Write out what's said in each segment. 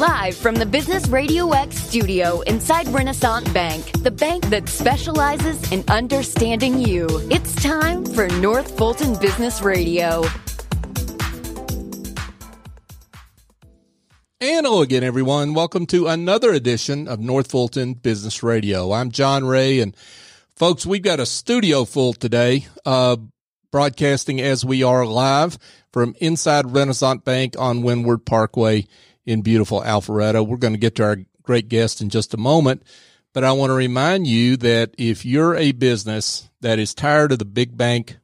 Live from the Business Radio X studio inside Renaissance Bank, the bank that specializes in understanding you. It's time for North Fulton Business Radio. And hello again, everyone. Welcome to another edition of North Fulton Business Radio. I'm John Ray, and folks, we've got a studio full today, uh, broadcasting as we are live from inside Renaissance Bank on Windward Parkway in beautiful Alpharetta. We're going to get to our great guest in just a moment, but I want to remind you that if you're a business that is tired of the big bank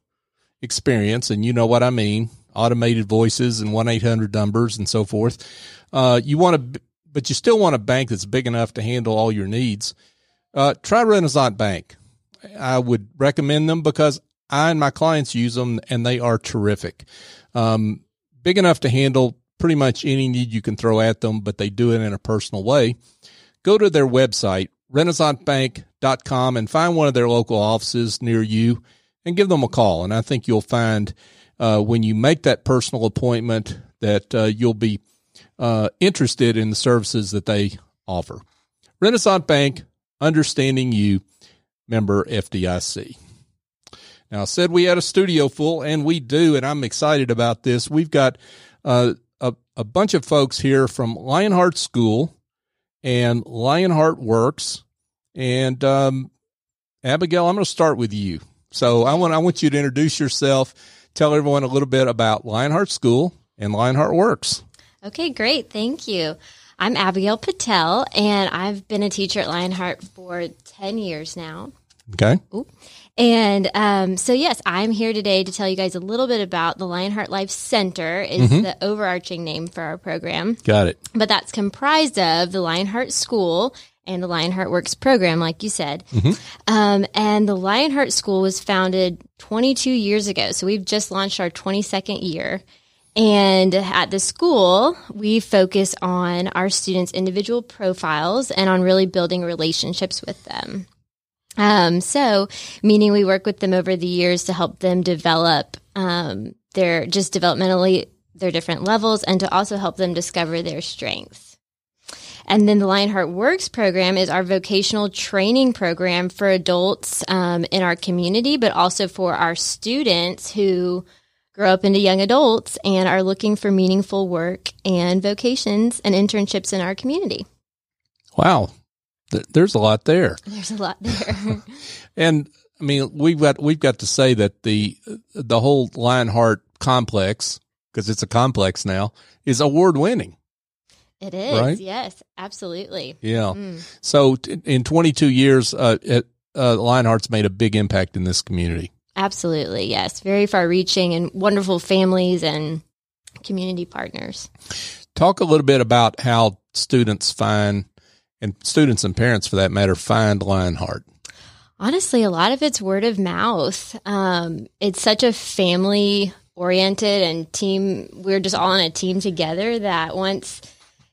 experience, and you know what I mean, automated voices and 1-800 numbers and so forth, uh, you want to, but you still want a bank that's big enough to handle all your needs. Uh, try Renaissance Bank. I would recommend them because I and my clients use them and they are terrific. Um, big enough to handle pretty much any need you can throw at them, but they do it in a personal way. Go to their website, renaissancebank.com and find one of their local offices near you and give them a call. And I think you'll find, uh, when you make that personal appointment that, uh, you'll be uh, interested in the services that they offer. Renaissance Bank, understanding you, member FDIC. Now, I said we had a studio full, and we do, and I'm excited about this. We've got uh, a, a bunch of folks here from Lionheart School and Lionheart Works. And um, Abigail, I'm going to start with you. So I want I want you to introduce yourself, tell everyone a little bit about Lionheart School and Lionheart Works. Okay, great. Thank you. I'm Abigail Patel, and I've been a teacher at Lionheart for 10 years now. Okay. Ooh. And um, so, yes, I'm here today to tell you guys a little bit about the Lionheart Life Center is mm-hmm. the overarching name for our program. Got it. But that's comprised of the Lionheart School and the Lionheart Works program, like you said. Mm-hmm. Um, and the Lionheart School was founded 22 years ago. So we've just launched our 22nd year. And at the school, we focus on our students' individual profiles and on really building relationships with them. Um, so, meaning we work with them over the years to help them develop um, their just developmentally their different levels and to also help them discover their strengths. And then the Lionheart Works program is our vocational training program for adults um, in our community, but also for our students who grow up into young adults and are looking for meaningful work and vocations and internships in our community. Wow. There's a lot there. There's a lot there. and I mean, we've got, we've got to say that the, the whole Lionheart complex, because it's a complex now, is award winning. It is. Right? Yes, absolutely. Yeah. Mm. So t- in 22 years, uh, it, uh, Lionheart's made a big impact in this community. Absolutely, yes. Very far reaching and wonderful families and community partners. Talk a little bit about how students find, and students and parents for that matter, find Lionheart. Honestly, a lot of it's word of mouth. Um, it's such a family oriented and team, we're just all on a team together that once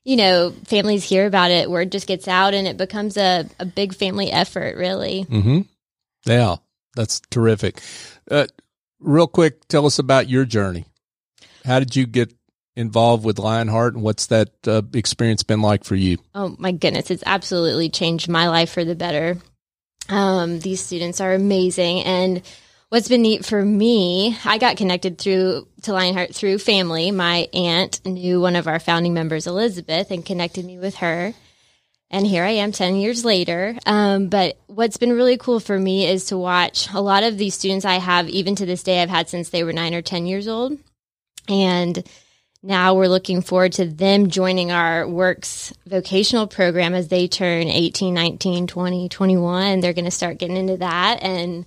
you know, families hear about it, word just gets out and it becomes a, a big family effort, really. Mm-hmm. Yeah. That's terrific. Uh, real quick, tell us about your journey. How did you get involved with Lionheart and what's that uh, experience been like for you? Oh my goodness, it's absolutely changed my life for the better. Um, these students are amazing and what's been neat for me, I got connected through to Lionheart through family. My aunt knew one of our founding members, Elizabeth, and connected me with her and here I am 10 years later. Um, but what's been really cool for me is to watch a lot of these students I have, even to this day, I've had since they were nine or 10 years old. And now we're looking forward to them joining our works vocational program as they turn 18, 19, 20, 21. They're going to start getting into that. And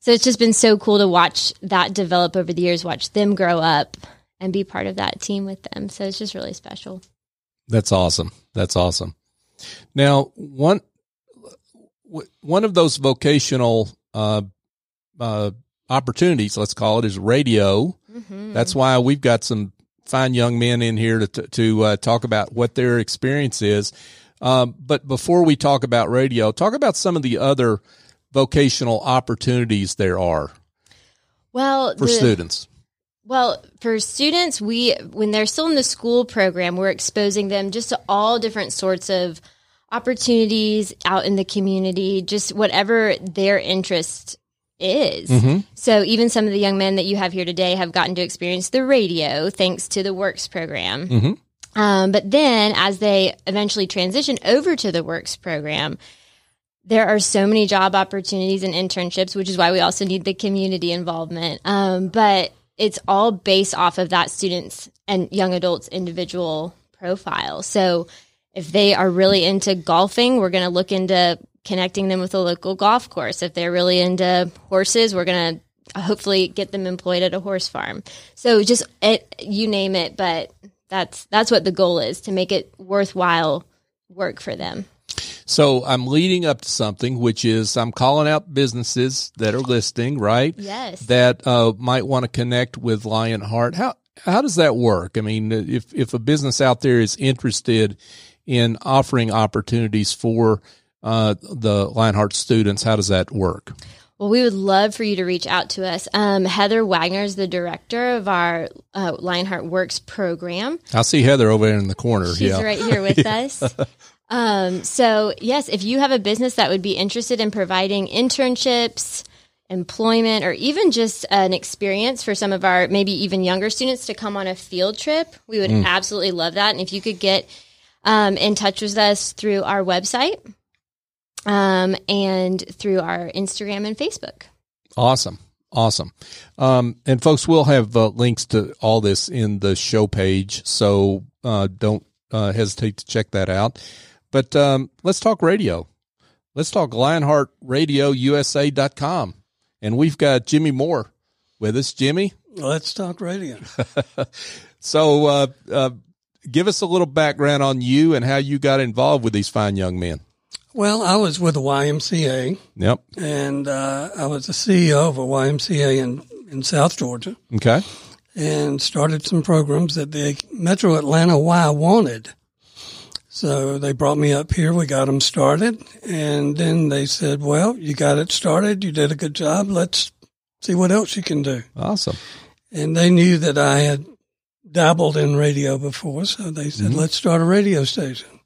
so it's just been so cool to watch that develop over the years, watch them grow up and be part of that team with them. So it's just really special. That's awesome. That's awesome. Now, one one of those vocational uh, uh, opportunities, let's call it, is radio. Mm-hmm. That's why we've got some fine young men in here to to uh, talk about what their experience is. Um, but before we talk about radio, talk about some of the other vocational opportunities there are. Well, for the, students Well, for students, we when they're still in the school program, we're exposing them just to all different sorts of opportunities out in the community, just whatever their interest is. Mm-hmm. So even some of the young men that you have here today have gotten to experience the radio thanks to the Works program. Mhm. Um, but then as they eventually transition over to the Works program, there are so many job opportunities and internships, which is why we also need the community involvement. Um, but it's all based off of that student's and young adults' individual profile. So if they are really into golfing, we're going to look into connecting them with a local golf course. If they're really into horses, we're going to hopefully get them employed at a horse farm. So just it, you name it, but that's that's what the goal is to make it worthwhile work for them. So I'm leading up to something, which is I'm calling out businesses that are listing, right? Yes. That uh, might want to connect with Lionheart. How how does that work? I mean, if if a business out there is interested in offering opportunities for uh, the Lionheart students, how does that work? Well, we would love for you to reach out to us. Um, Heather Wagner is the director of our uh, Lionheart Works program. I see Heather over there in the corner. She's yeah. right here with us. Um, so, yes, if you have a business that would be interested in providing internships, employment, or even just an experience for some of our maybe even younger students to come on a field trip, we would absolutely love that. And if you could get um, in touch with us through our website um, and through our Instagram and Facebook. Awesome. Awesome. Um, and folks, we'll have uh, links to all this in the show page. So uh, don't uh, hesitate to check that out. But um, let's talk radio. Let's talk LionheartRadioUSA.com. And we've got Jimmy Moore with us. Jimmy, Let's talk radio. so uh, uh, give us a little background on you and how you got involved with these fine young men. Well, I was with the YMCA, Yep. and uh, I was the CEO of a YMCA in, in South Georgia, Okay. and started some programs that the Metro Atlanta Y wanted. So they brought me up here. We got them started, and then they said, "Well, you got it started. You did a good job. Let's see what else you can do." Awesome. And they knew that I had dabbled in radio before, so they said, let's start a radio station.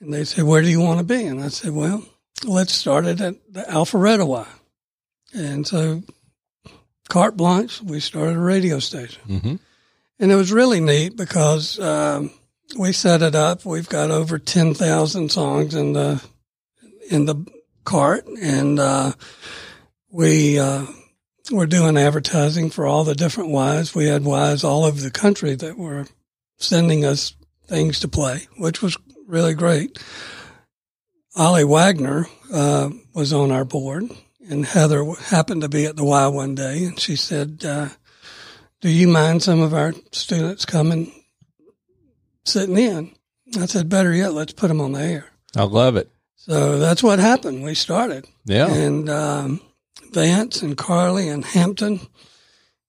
And they said, where do you want to be? And I said, well, let's start it at the Alpharetta Y. And so, carte blanche, we started a radio station. hmm And it was really neat because um, we set it up. We've got over 10,000 songs in the, in the cart. And uh, we uh, were doing advertising for all the different Ys. We had Ys all over the country that were sending us things to play, which was really great. Ollie Wagner uh, was on our board, and Heather happened to be at the Y one day, and she said, uh, "Do you mind some of our students coming sitting in?" I said, "Better yet, let's put them on the air." I love it. So that's what happened. We started. Yeah. And um, Vance and Carly and Hampton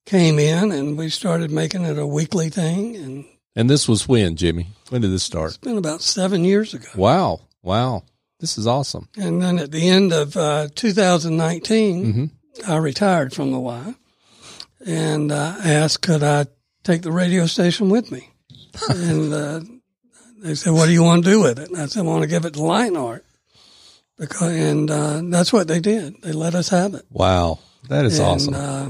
came in, and we started making it a weekly thing. And And this was when, Jimmy? When did this start? it's been about seven years ago. Wow. Wow. This is awesome. And then at the end of uh, 2019, Mm-hmm. I retired from the Y, and uh, I asked could I take the radio station with me. and uh, they said, "What do you want to do with it?" And I said, "I want to give it to Lionheart." Because and uh, that's what they did. They let us have it. Wow. That is and, awesome. Uh,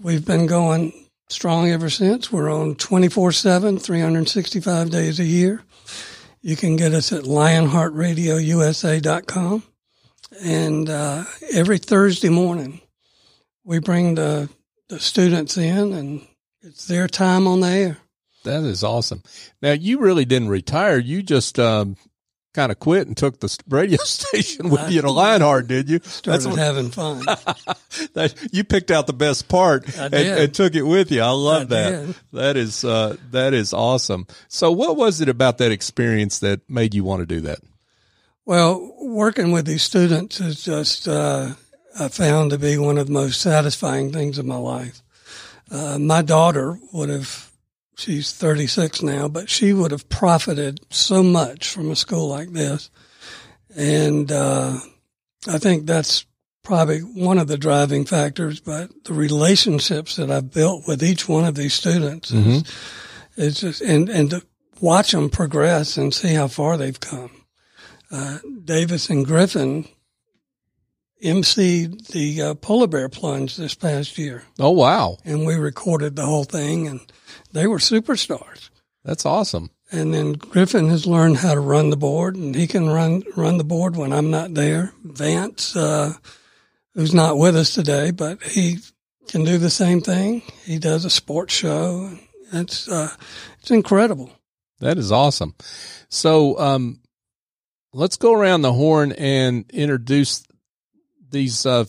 we've been going strong ever since. We're on 24 7, 365 days a year. You can get us at lionheartradiousa.com. And uh, every Thursday morning, we bring the, the students in, and it's their time on the air. that is awesome. Now, you really didn't retire. You just um, kind of quit and took the radio station with you to Lionheart, did you? Started having fun. that, you picked out the best part and, and took it with you. I love I that. did. That is uh, that is awesome. So, what was it about that experience that made you want to do that? Well, working with these students is just, uh, I found to be one of the most satisfying things of my life. Uh, my daughter would have, she's 36 now, but she would have profited so much from a school like this. And, uh, I think that's probably one of the driving factors, but the relationships that I've built with each one of these students is, is just, and, and to watch them progress and see how far they've come. Uh, Davis and Griffin emceed the uh, polar bear plunge this past year, Oh wow, and we recorded the whole thing, and they were superstars. that's awesome. And then Griffin has learned how to run the board, and he can run run the board when I'm not there. Vance, uh, who's not with us today, but he can do the same thing. He does a sports show. It's uh, it's incredible. That is awesome. So, um, let's go around the horn and introduce these uh,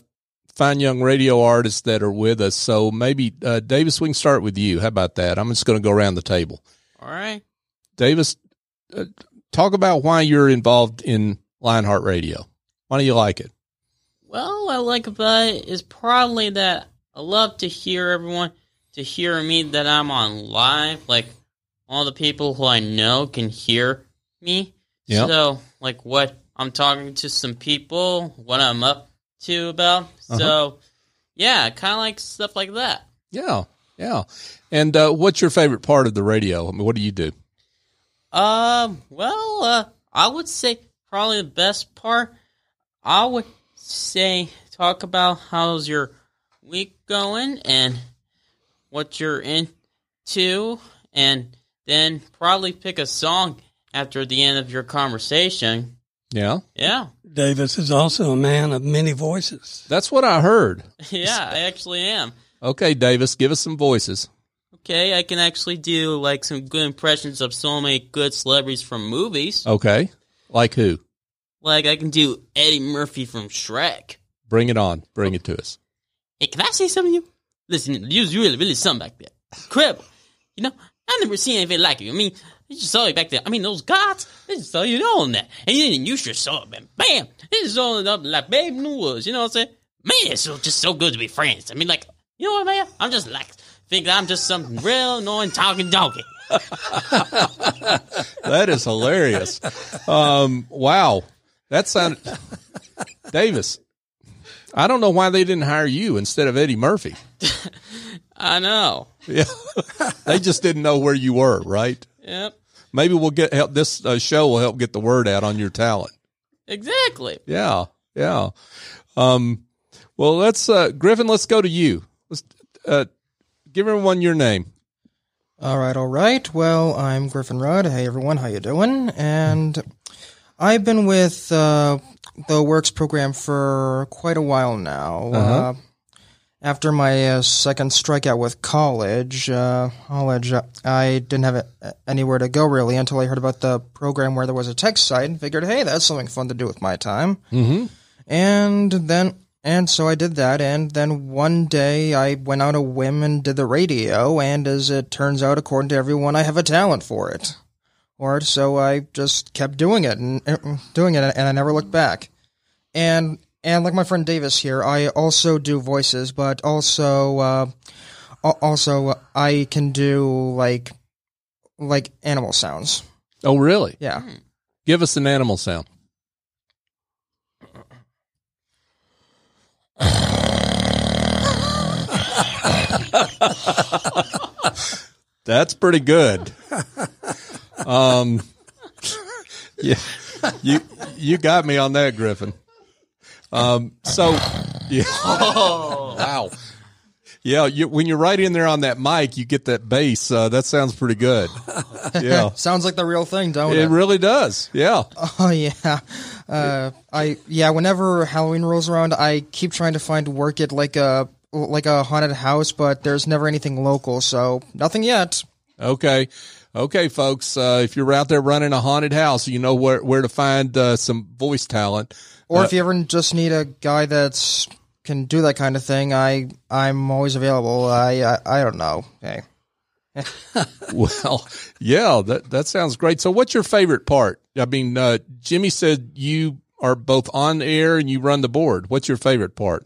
fine young radio artists that are with us. So maybe uh, Davis, we can start with you. How about that? I'm just going to go around the table. All right. Davis, uh, talk about why you're involved in Lionheart Radio. Why do you like it? Well, what I like about it is probably that I love to hear everyone to hear me that I'm on live. Like all the people who I know can hear me. Yep. So like what I'm talking to some people, what I'm up to about. Uh-huh. So yeah, kind of like stuff like that. Yeah, yeah. And uh, what's your favorite part of the radio? I mean, what do you do? Um, well, uh, I would say probably the best part. I would say talk about how's your week going and what you're into, and then probably pick a song after the end of your conversation. Yeah, Yeah, Davis is also a man of many voices. that's what I heard. yeah, I actually am. Okay, Davis, give us some voices. Okay, I can actually do like some good impressions of so many good celebrities from movies. Okay, like who? Like I can do Eddie Murphy from Shrek. Bring it on. Bring it to us. Hey, can I say something to you? Listen, you was really, really something back there. Incredible. You know, I never seen anything like it. I mean, I just saw you back there. I mean, those gods, they just saw you on that. And you didn't use your sword, man. Bam! They just all up like babe in the woods. You know what I'm saying? Man, it's so, just so good to be friends. I mean, like, you know what, man? I'm just like, think I'm just some real annoying talking donkey. That is hilarious. Um, wow, that sounded Davis. I don't know why they didn't hire you instead of Eddie Murphy. I know. Yeah, they just didn't know where you were, right? Yep. Maybe we'll get help. This uh, show will help get the word out on your talent. Exactly. Yeah, yeah. Um, well, let's uh, Griffin. Let's go to you. Let's uh, give everyone your name. All right, all right. Well, I'm Griffin Rudd. Hey, everyone, how you doing? And I've been with uh, the Works program for quite a while now. uh after my uh, second strikeout with college, uh, college, uh, I didn't have uh, anywhere to go really until I heard about the program where there was a tech site and figured, hey, that's something fun to do with my time. Mm-hmm. And then, and so I did that. And then one day I went out a whim and did the radio. And as it turns out, according to everyone, I have a talent for it. Or so I just kept doing it and uh, doing it, and I never looked back. And and like my friend Davis here, I also do voices, but also uh, also I can do like like animal sounds. Oh, really? Yeah. Give us an animal sound. That's pretty good. Um, yeah, you you got me on that, Griffin. Um, so yeah, wow, yeah. You, when you're right in there on that mic, you get that bass. Uh, that sounds pretty good. Yeah, Sounds like the real thing, don't it? it really does. Yeah. Oh yeah, uh, I yeah. Whenever Halloween rolls around, I keep trying to find work at like a like a haunted house, but there's never anything local, so nothing yet. Okay. Okay, folks. Uh, if you're out there running a haunted house, you know where, where to find uh, some voice talent. Or if you ever just need a guy that's can do that kind of thing, I I'm always available. I I, I don't know. Hey, Well, yeah, that, that sounds great. So what's your favorite part? I mean, uh, Jimmy said you are both on air and you run the board. What's your favorite part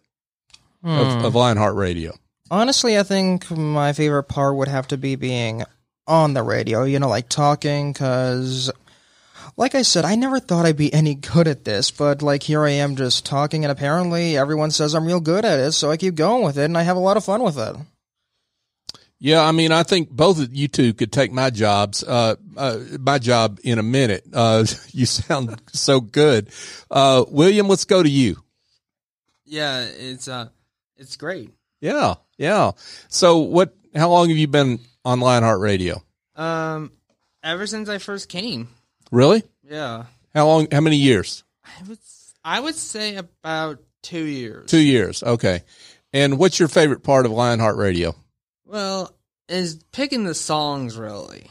of, of Lionheart Radio? honestly, I think my favorite part would have to be being on the radio. You know, like talking, because like I said, I never thought I'd be any good at this, but like here I am just talking, and apparently everyone says I'm real good at it, so I keep going with it, and I have a lot of fun with it. Yeah, I mean, I think both of you two could take my jobs, uh, uh, my job in a minute. Uh, you sound so good. Uh, William, let's go to you. Yeah, it's uh, it's great. Yeah, yeah. So, what? How long have you been on Lionheart Radio? Um, ever since I first came. Really? Yeah, How long? How many years? I would I would say about two years. Two years. Okay. And what's your favorite part of Lionheart Radio? Well, is picking the songs really?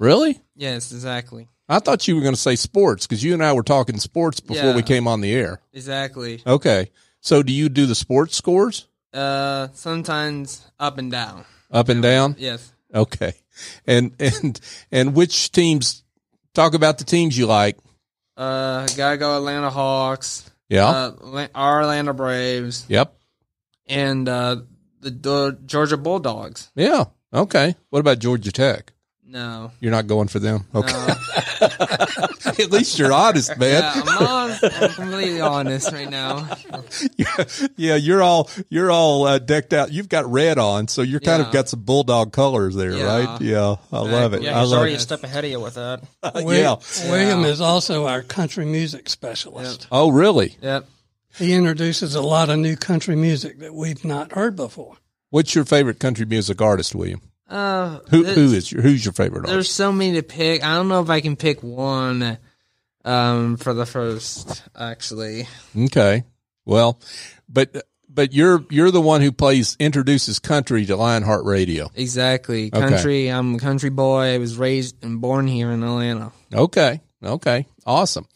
Really? Yes, exactly, I thought you were going to say sports because you and I were talking sports before we came on the air. exactly. Okay. So, do you do the sports scores Uh, sometimes up and down. up and down? Yes. Okay. And and and which teams? Talk about the teams you like. Uh, gotta go Atlanta Hawks. Yeah. Uh, our Atlanta Braves yep. and uh the, the Georgia Bulldogs. Yeah. Okay. What about Georgia Tech? No. You're not going for them. Okay. No. At least you're honest, man. Yeah, I'm, honest, I'm completely honest right now. yeah, yeah, you're all you're all uh, decked out. You've got red on, so you're kind of Yeah. got some bulldog colors there, Yeah. right? Yeah, I love it. Yeah, I he's love already it. a step ahead of you with that. Wi- yeah. William Yeah. is also our country music specialist. Oh, really? Yep. He introduces a lot of new country music that we've not heard before. What's your favorite country music artist, William? Uh, Who who is your who's your favorite There's artist? so many to pick. I don't know if I can pick one. Um, for the first, actually. Okay, well, but but you're you're the one who plays introduces country to Lionheart Radio. Exactly. Country. I'm a country boy. I was raised and born here in Atlanta. Okay, okay, awesome.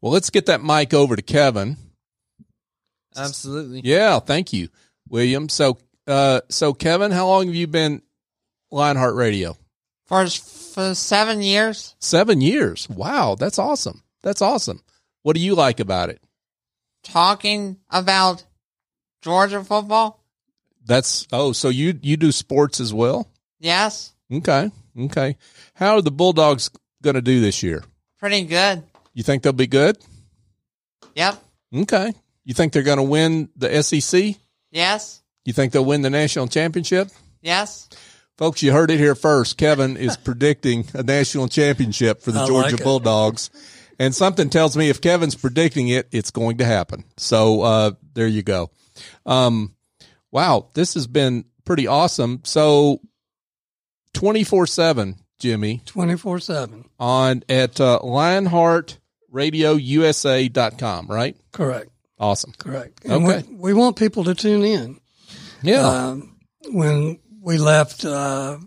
Well, let's get that mic over to Kevin. Absolutely. Yeah, thank you, William. So, uh, so Kevin, how long have you been Lionheart Radio? for for seven years. Seven years. Wow, that's awesome. That's awesome. What do you like about it? talking about Georgia football. That's oh, so you you do sports as well? Yes, Okay, okay. How are the Bulldogs going to do this year? pretty good. You think they'll be good? Yep. Okay. You think they're going to win the SEC? Yes. You think they'll win the national championship? Yes. Folks, you heard it here first. Kevin is predicting a national championship for the I Georgia like. Bulldogs. And something tells me if Kevin's predicting it, it's going to happen. So uh, there you go. Um, wow, this has been pretty awesome. So 24 7, Jimmy, 24 7. on at uh, lionheartradiousa.com, right? Correct. Awesome. Correct. And Okay. we, we want people to tune in. Yeah. Um, when we left uh,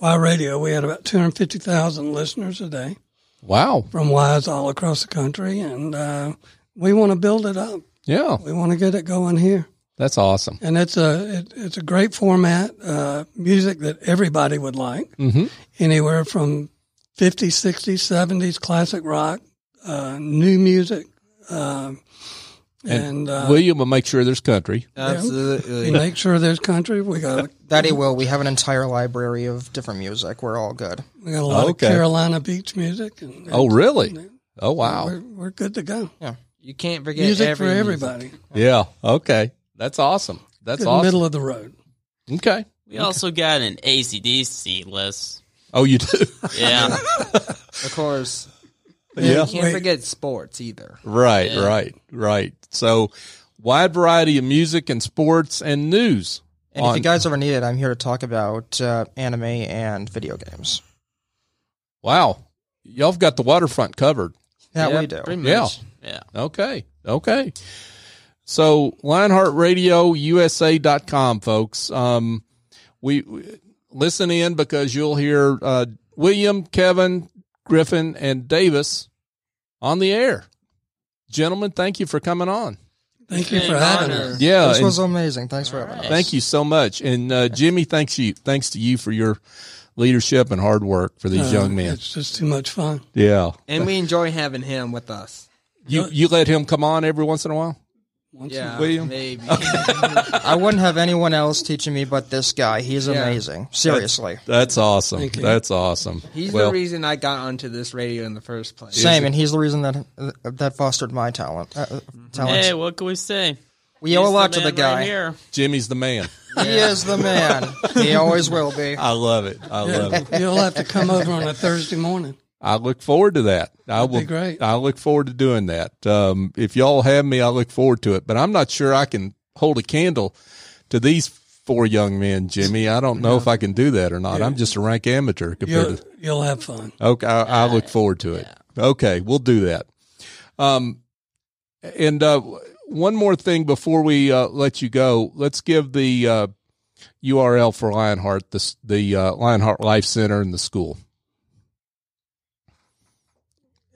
Y Radio, we had about 250,000 listeners a day wow. from Ys all across the country, and uh, we want to build it up. Yeah. We want to get it going here, That's awesome. and it's a it, it's a great format, uh, music that everybody would like, Mm-hmm. anywhere from 50s, 60s, 70s, classic rock, uh, new music, um, and, uh, William will make sure there's country. we Absolutely. make sure there's country. We got That he will. We have an entire library of different music. We're all good. we got a lot Okay. of Carolina beach music, and, Oh, really? Oh, wow. we're, we're good to go. Yeah, you can't forget music every for music. everybody. Yeah. Okay. That's awesome. That's Good awesome. middle of the road. Okay. We also got an ACDC list. Oh, you do? Yeah. Of course. Yeah. You can't Wait. forget sports either. Right, Yeah. right, right. So, wide variety of music and sports and news. And if you guys ever need it, I'm here to talk about uh, anime and video games. wow. Y'all have got the waterfront covered. Yeah, Yep, we do. Pretty Yeah. much. Yeah. Okay. Okay. So LionheartRadioUSA.com, folks. Um, we, we listen in because you'll hear uh, William, Kevin, Griffin, and Davis on the air. Gentlemen, thank you for coming on. Thank you for having honor. us. Yeah, This was amazing. Thanks for having us. thank you so much. And uh, Jimmy, thanks you, thanks to you for your leadership and hard work for these Uh, young men. It's just too much fun. Yeah, And we enjoy having him with us. you you let him come on every once in a while. Once Yeah, in William? maybe. I wouldn't have anyone else teaching me but this guy. He's Yeah. amazing. Seriously. That's awesome. That's awesome. He's well, the reason I got onto this radio in the first place. Same, and he's the reason that that fostered my talent. Uh, uh, talent. Hey, what can we say? we owe a He's lot to the guy. Right here. Jimmy's the man. He is the man. he always will be. I love it. I love it. You'll have to come over on a Thursday morning. I look forward to that. I That'd will. be great. I look forward to doing that. Um, if y'all have me, I look forward to it. But I'm not sure I can hold a candle to these four young men, Jimmy. I don't know if I can do that or not. I'm just a rank amateur compared You'll, to. you'll have fun. Okay, I, I look forward to it. Okay, we'll do that. Um, and uh, one more thing before we uh, let you go, let's give the uh, URL for Lionheart, the the uh, Lionheart Life Center and the school.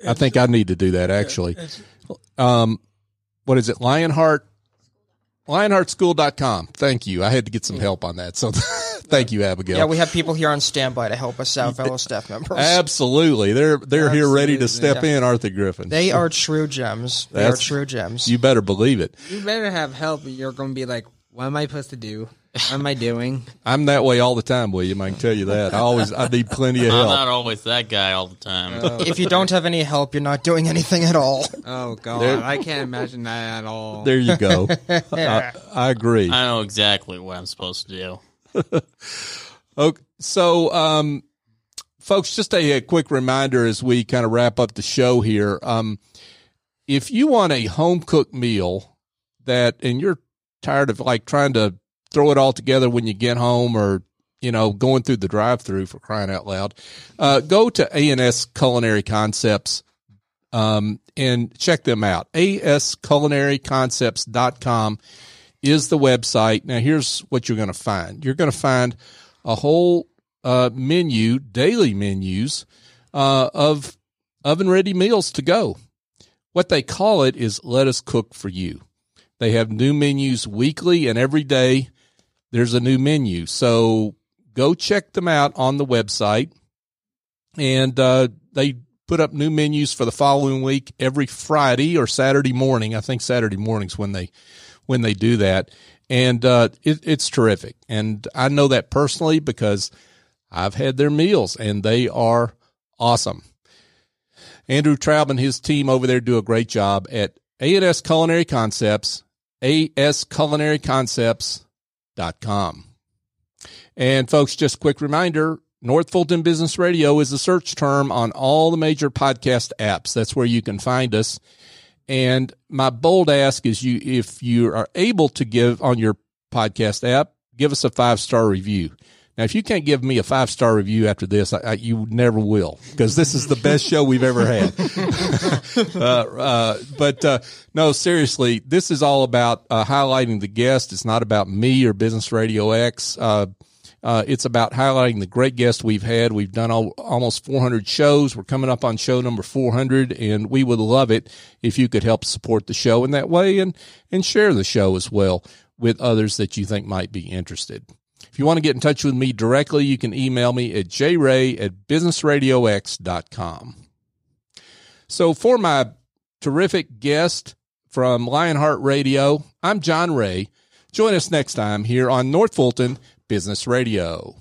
I think I need to do that actually. Um, what is it? Lionheart, lionheartschool.com. Thank you. I had to get some help on that. So thank you, Abigail. Yeah, we have people here on standby to help us out, fellow staff members. Absolutely. They're, they're here ready to step in, Arthur Griffin. They are true gems. They That's- are true gems. You better believe it. You better have help. You're going to be like, what am I supposed to do? What am I doing? I'm that way all the time, William. I can tell you that. I always, I need plenty of help. I'm help. not always that guy all the time. if you don't have any help, you're not doing anything at all. Oh, God. There- I can't imagine that at all. There you go. I, I agree. I know exactly what I'm supposed to do. Okay, so, um, folks, just a, a quick reminder as we kind of wrap up the show here. Um, if you want a home cooked meal that, and you're tired of like trying to throw it all together when you get home or, you know, going through the drive through for crying out loud, uh, go to ANS Culinary Concepts, um, and check them out. ASCulinaryconcepts.com is the website. Now, here's what you're going to find. You're going to find a whole uh, menu, daily menus uh, of oven ready meals to go. What they call it is let us cook for you. They have new menus weekly and every day there's a new menu. So go check them out on the website. And uh, they put up new menus for the following week every Friday or Saturday morning. I think Saturday mornings when they when they do that, and uh, it, it's terrific. And I know that personally because I've had their meals and they are awesome. Andrew Traub and his team over there do a great job at ANS Culinary Concepts, asculinaryconcepts.com. And folks, just quick reminder, North Fulton Business Radio is a search term on all the major podcast apps. That's where you can find us. And my bold ask is you if you are able to give on your podcast app, give us a five star review. Now, if you can't give me a five star review after this, I, I, you never will because this is the best show we've ever had. uh, uh, but uh, no, seriously, this is all about uh, highlighting the guest. It's not about me or Business Radio X. Uh, uh, it's about highlighting the great guests we've had. We've done all, almost 400 shows. We're coming up on show number 400, and we would love it if you could help support the show in that way and and share the show as well with others that you think might be interested. If you want to get in touch with me directly, you can email me at jray at businessradiox.com. So for my terrific guest from Lionheart Radio, I'm John Ray. Join us next time here on North Fulton Business Radio.